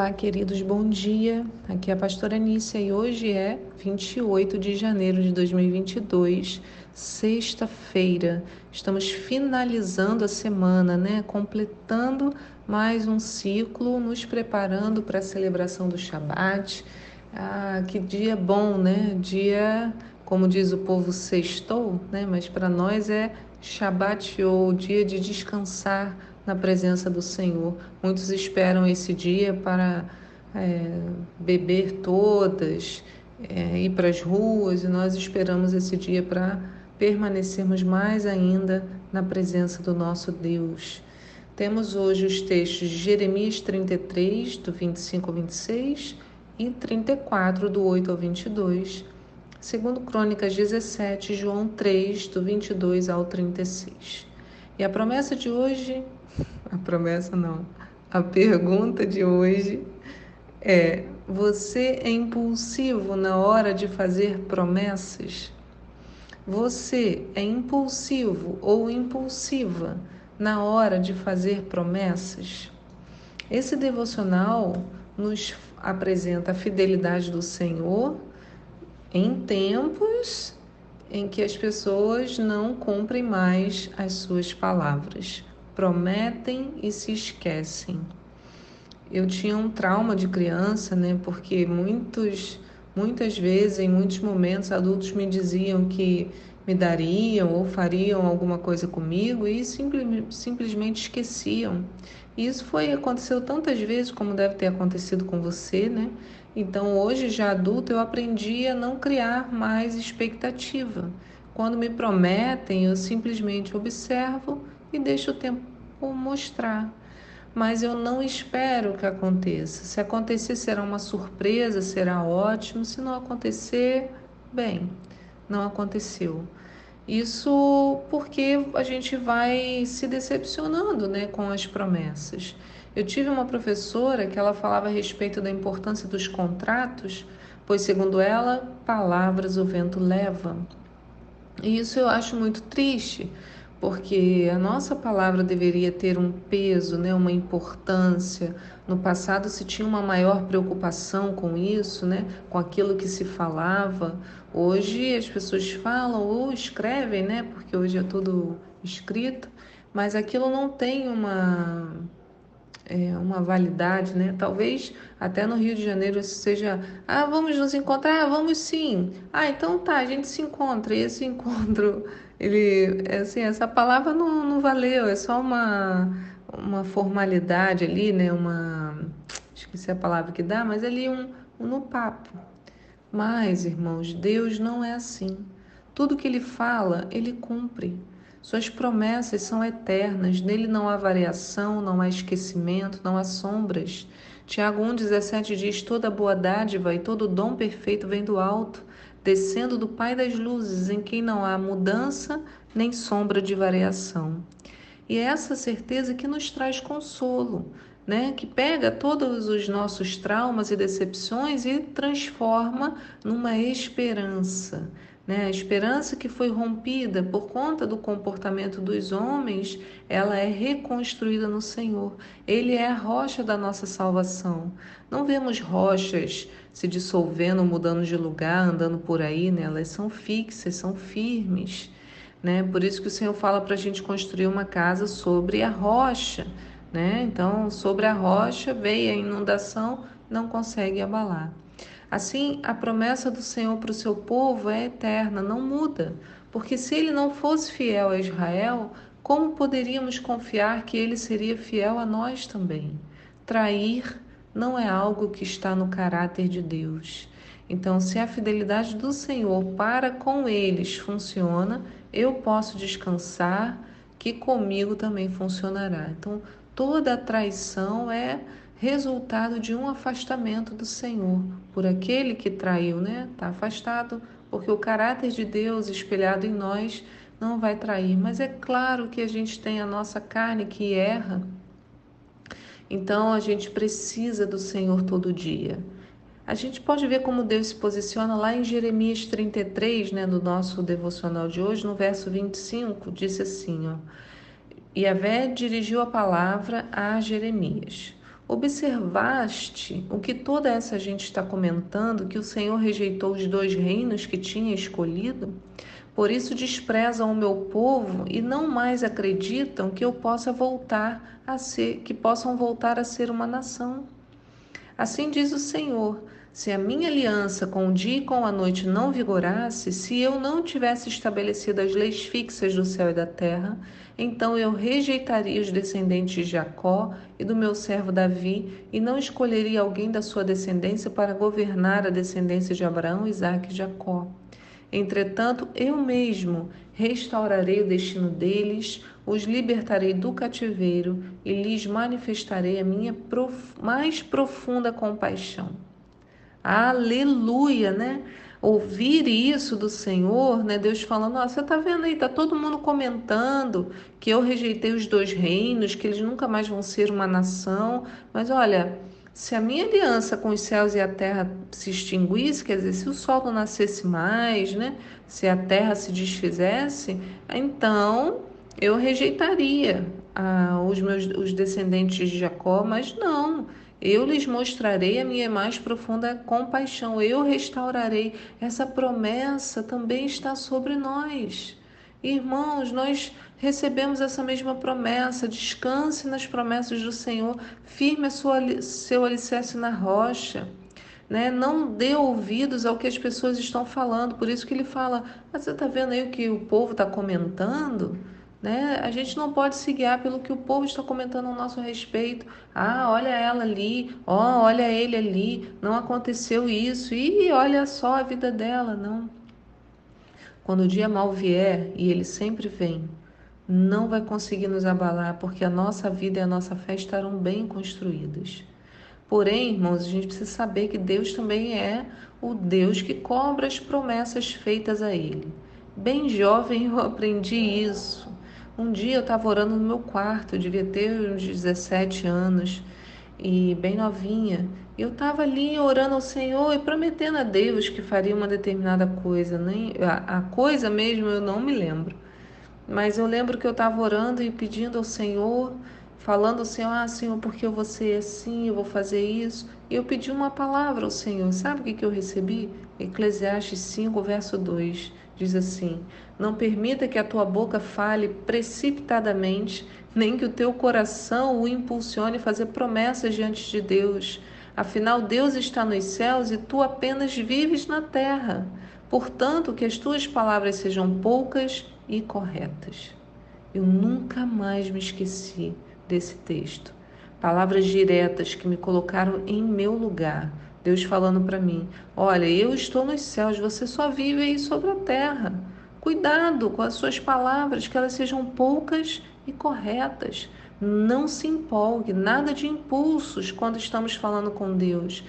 Olá, queridos, bom dia. Aqui é a pastora Nícia e hoje é 28 de janeiro de 2022, sexta-feira. Estamos finalizando a semana, né? Completando mais um ciclo, nos preparando para a celebração do Shabat. Ah, que dia bom, né? Dia, como diz o povo, sextou, né? Mas para nós é Shabat ou dia de descansar na presença do Senhor. Muitos esperam esse dia para é, beber todas, é, ir para as ruas, e nós esperamos esse dia para permanecermos mais ainda na presença do nosso Deus. Temos hoje os textos de Jeremias 33, do 25 ao 26, e 34, do 8 ao 22, segundo Crônicas 17, João 3, do 22 ao 36. E a promessa de hoje a promessa não. A pergunta de hoje é: você é impulsivo na hora de fazer promessas? Você é impulsivo ou impulsiva na hora de fazer promessas? Esse devocional nos apresenta a fidelidade do Senhor em tempos em que as pessoas não cumprem mais as suas palavras prometem e se esquecem. Eu tinha um trauma de criança, né? Porque muitos, muitas vezes, em muitos momentos, adultos me diziam que me dariam ou fariam alguma coisa comigo e simple, simplesmente esqueciam. E isso foi aconteceu tantas vezes como deve ter acontecido com você, né? Então, hoje já adulto, eu aprendi a não criar mais expectativa. Quando me prometem, eu simplesmente observo e deixo o tempo mostrar. Mas eu não espero que aconteça. Se acontecer, será uma surpresa, será ótimo. Se não acontecer, bem, não aconteceu. Isso porque a gente vai se decepcionando né, com as promessas. Eu tive uma professora que ela falava a respeito da importância dos contratos, pois, segundo ela, palavras o vento leva. E isso eu acho muito triste, porque a nossa palavra deveria ter um peso, né, uma importância. No passado se tinha uma maior preocupação com isso, né, com aquilo que se falava. Hoje as pessoas falam ou escrevem, né, porque hoje é tudo escrito, mas aquilo não tem uma é, uma validade, né? Talvez até no Rio de Janeiro seja, ah, vamos nos encontrar, ah, vamos sim. Ah, então tá, a gente se encontra. E esse encontro, ele, assim, essa palavra não, não valeu, é só uma, uma formalidade ali, né? Uma, esqueci a palavra que dá, mas ali um, um no papo. Mas, irmãos, Deus não é assim. Tudo que ele fala, ele cumpre. Suas promessas são eternas, nele não há variação, não há esquecimento, não há sombras. Tiago 1,17 diz: Toda boa dádiva e todo dom perfeito vem do alto, descendo do Pai das luzes, em quem não há mudança nem sombra de variação. E é essa certeza que nos traz consolo, né? que pega todos os nossos traumas e decepções e transforma numa esperança. Né? A esperança que foi rompida por conta do comportamento dos homens, ela é reconstruída no Senhor. Ele é a rocha da nossa salvação. Não vemos rochas se dissolvendo, mudando de lugar, andando por aí, né? elas são fixas, são firmes. Né? Por isso que o Senhor fala para a gente construir uma casa sobre a rocha. Né? Então, sobre a rocha veio a inundação, não consegue abalar. Assim, a promessa do Senhor para o seu povo é eterna, não muda, porque se ele não fosse fiel a Israel, como poderíamos confiar que ele seria fiel a nós também? Trair não é algo que está no caráter de Deus. Então, se a fidelidade do Senhor para com eles funciona, eu posso descansar que comigo também funcionará. Então, toda traição é resultado de um afastamento do Senhor por aquele que traiu, né? Está afastado, porque o caráter de Deus espelhado em nós não vai trair. Mas é claro que a gente tem a nossa carne que erra. Então a gente precisa do Senhor todo dia. A gente pode ver como Deus se posiciona lá em Jeremias 33, né, do nosso devocional de hoje, no verso 25, disse assim, ó: Yahvé dirigiu a palavra a Jeremias. Observaste o que toda essa gente está comentando, que o Senhor rejeitou os dois reinos que tinha escolhido? Por isso desprezam o meu povo e não mais acreditam que eu possa voltar a ser, que possam voltar a ser uma nação. Assim diz o Senhor: se a minha aliança com o dia e com a noite não vigorasse, se eu não tivesse estabelecido as leis fixas do céu e da terra, então eu rejeitaria os descendentes de Jacó e do meu servo Davi, e não escolheria alguém da sua descendência para governar a descendência de Abraão, Isaque e Jacó. Entretanto, eu mesmo restaurarei o destino deles, os libertarei do cativeiro e lhes manifestarei a minha prof... mais profunda compaixão. Aleluia, né? Ouvir isso do Senhor, né? Deus falando, ó, você tá vendo aí, tá todo mundo comentando que eu rejeitei os dois reinos, que eles nunca mais vão ser uma nação, mas olha, se a minha aliança com os céus e a terra se extinguisse, quer dizer, se o sol não nascesse mais, né? Se a terra se desfizesse, então eu rejeitaria ah, os meus os descendentes de Jacó, mas não. Eu lhes mostrarei a minha mais profunda compaixão, eu restaurarei. Essa promessa também está sobre nós. Irmãos, nós recebemos essa mesma promessa. Descanse nas promessas do Senhor, firme a sua, seu alicerce na rocha. Né? Não dê ouvidos ao que as pessoas estão falando. Por isso que ele fala: ah, você está vendo aí o que o povo está comentando? Né? A gente não pode se guiar pelo que o povo está comentando a nosso respeito. Ah, olha ela ali, ó, olha ele ali, não aconteceu isso, e olha só a vida dela, não. Quando o dia mal vier, e ele sempre vem, não vai conseguir nos abalar, porque a nossa vida e a nossa fé estarão bem construídas. Porém, irmãos, a gente precisa saber que Deus também é o Deus que cobra as promessas feitas a Ele. Bem jovem eu aprendi isso. Um dia eu estava orando no meu quarto, eu devia ter uns 17 anos e bem novinha. Eu estava ali orando ao Senhor e prometendo a Deus que faria uma determinada coisa. Nem a, a coisa mesmo eu não me lembro. Mas eu lembro que eu estava orando e pedindo ao Senhor, falando ao Senhor, ah, Senhor, porque eu vou ser assim, eu vou fazer isso. E eu pedi uma palavra ao Senhor. Sabe o que, que eu recebi? Eclesiastes 5, verso 2 diz assim: Não permita que a tua boca fale precipitadamente, nem que o teu coração o impulsione a fazer promessas diante de Deus. Afinal, Deus está nos céus e tu apenas vives na terra. Portanto, que as tuas palavras sejam poucas e corretas. Eu nunca mais me esqueci desse texto. Palavras diretas que me colocaram em meu lugar Deus falando para mim: Olha, eu estou nos céus, você só vive aí sobre a terra. Cuidado com as suas palavras, que elas sejam poucas e corretas. Não se empolgue, nada de impulsos quando estamos falando com Deus.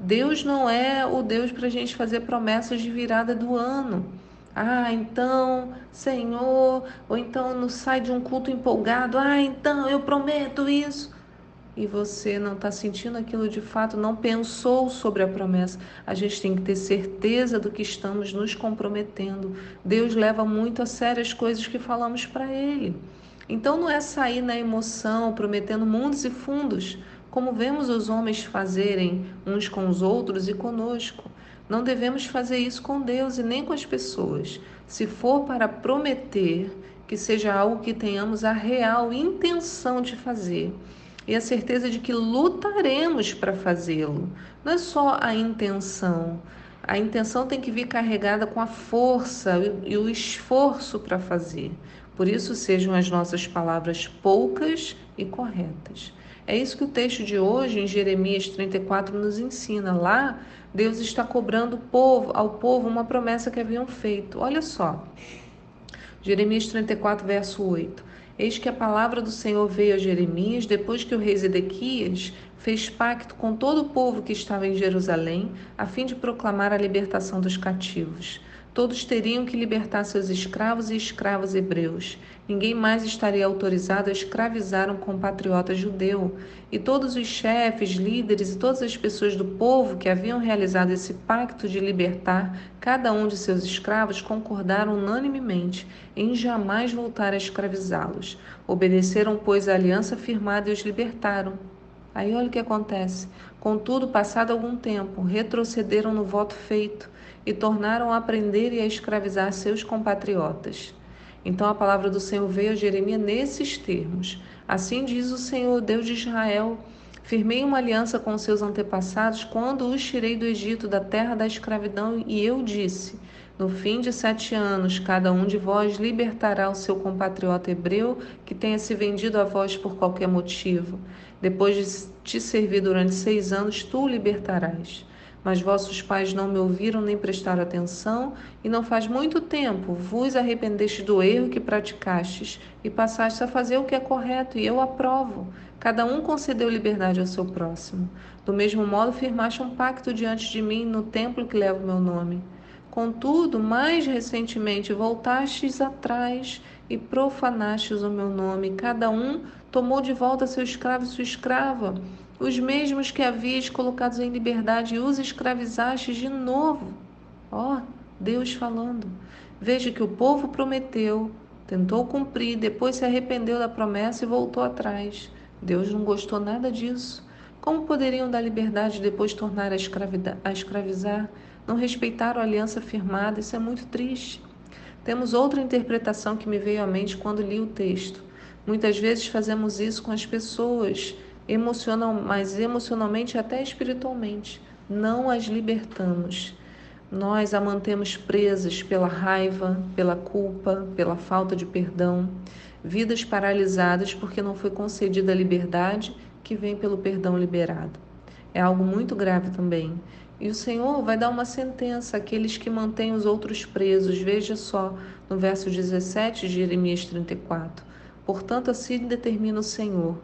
Deus não é o Deus para a gente fazer promessas de virada do ano. Ah, então, Senhor, ou então não sai de um culto empolgado. Ah, então eu prometo isso e você não está sentindo aquilo de fato, não pensou sobre a promessa. A gente tem que ter certeza do que estamos nos comprometendo. Deus leva muito a sério as coisas que falamos para Ele. Então não é sair na emoção, prometendo mundos e fundos, como vemos os homens fazerem uns com os outros e conosco. Não devemos fazer isso com Deus e nem com as pessoas. Se for para prometer, que seja algo que tenhamos a real intenção de fazer e a certeza de que lutaremos para fazê-lo. Não é só a intenção. A intenção tem que vir carregada com a força e o esforço para fazer. Por isso, sejam as nossas palavras poucas e corretas. É isso que o texto de hoje, em Jeremias 34, nos ensina. Lá, Deus está cobrando povo, ao povo uma promessa que haviam feito. Olha só. Jeremias 34, verso 8. Eis que a palavra do Senhor veio a Jeremias depois que o rei Zedequias fez pacto com todo o povo que estava em Jerusalém, a fim de proclamar a libertação dos cativos. Todos teriam que libertar seus escravos e escravas hebreus. Ninguém mais estaria autorizado a escravizar um compatriota judeu. E todos os chefes, líderes e todas as pessoas do povo que haviam realizado esse pacto de libertar cada um de seus escravos concordaram unanimemente em jamais voltar a escravizá-los. Obedeceram, pois, a aliança firmada e os libertaram. Aí olha o que acontece. Contudo, passado algum tempo, retrocederam no voto feito e tornaram a prender e a escravizar seus compatriotas. Então a palavra do Senhor veio a Jeremias nesses termos: Assim diz o Senhor, Deus de Israel: Firmei uma aliança com seus antepassados quando os tirei do Egito, da terra da escravidão, e eu disse: No fim de sete anos, cada um de vós libertará o seu compatriota hebreu que tenha se vendido a vós por qualquer motivo. Depois de te servir durante seis anos, tu o libertarás. Mas vossos pais não me ouviram nem prestaram atenção, e não faz muito tempo vos arrependeste do erro que praticastes e passastes a fazer o que é correto, e eu aprovo. Cada um concedeu liberdade ao seu próximo. Do mesmo modo, firmaste um pacto diante de mim no templo que leva o meu nome. Contudo, mais recentemente voltastes atrás e profanastes o meu nome. Cada um tomou de volta seu escravo e sua escrava os mesmos que havias colocados em liberdade e os escravizastes de novo. Ó, oh, Deus falando. Veja que o povo prometeu, tentou cumprir, depois se arrependeu da promessa e voltou atrás. Deus não gostou nada disso. Como poderiam dar liberdade e depois tornar a, a escravizar? Não respeitaram a aliança firmada, isso é muito triste. Temos outra interpretação que me veio à mente quando li o texto. Muitas vezes fazemos isso com as pessoas emocional, mas emocionalmente até espiritualmente. Não as libertamos. Nós a mantemos presas pela raiva, pela culpa, pela falta de perdão, vidas paralisadas porque não foi concedida a liberdade que vem pelo perdão liberado. É algo muito grave também. E o Senhor vai dar uma sentença àqueles que mantêm os outros presos. Veja só, no verso 17 de Jeremias 34. Portanto, assim determina o Senhor: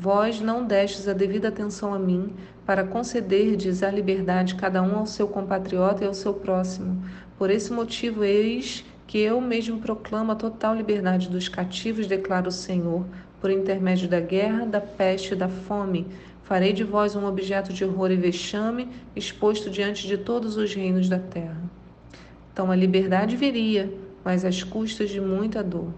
Vós não destes a devida atenção a mim, para concederdes a liberdade cada um ao seu compatriota e ao seu próximo. Por esse motivo, eis que eu mesmo proclamo a total liberdade dos cativos, declara o Senhor, por intermédio da guerra, da peste e da fome. Farei de vós um objeto de horror e vexame, exposto diante de todos os reinos da terra. Então a liberdade viria, mas às custas de muita dor,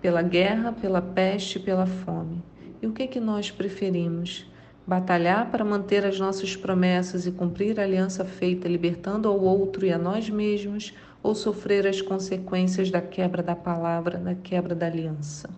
pela guerra, pela peste e pela fome. E o que, que nós preferimos? Batalhar para manter as nossas promessas e cumprir a aliança feita, libertando ao outro e a nós mesmos, ou sofrer as consequências da quebra da palavra, da quebra da aliança?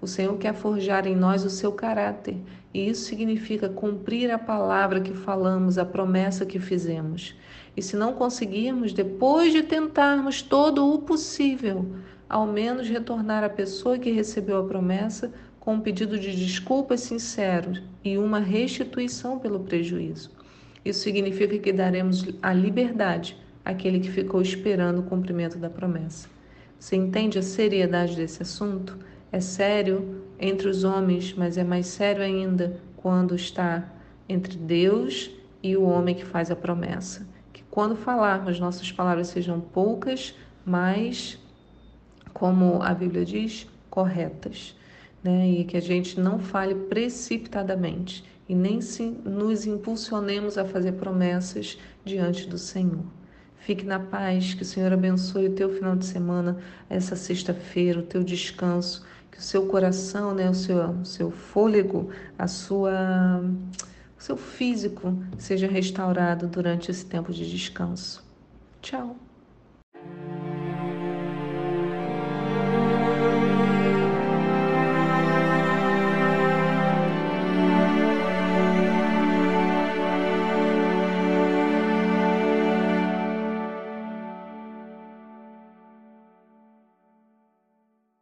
O Senhor quer forjar em nós o seu caráter, e isso significa cumprir a palavra que falamos, a promessa que fizemos. E se não conseguirmos, depois de tentarmos todo o possível, ao menos retornar à pessoa que recebeu a promessa com um pedido de desculpas sinceros e uma restituição pelo prejuízo. Isso significa que daremos a liberdade àquele que ficou esperando o cumprimento da promessa. Você entende a seriedade desse assunto? É sério entre os homens, mas é mais sério ainda quando está entre Deus e o homem que faz a promessa. Que quando falarmos, nossas palavras sejam poucas, mas, como a Bíblia diz, corretas né? e que a gente não fale precipitadamente e nem se nos impulsionemos a fazer promessas diante do Senhor. Fique na paz, que o Senhor abençoe o teu final de semana, essa sexta-feira, o teu descanso, que o seu coração, né, o seu, o seu fôlego, a sua, o seu físico seja restaurado durante esse tempo de descanso. Tchau.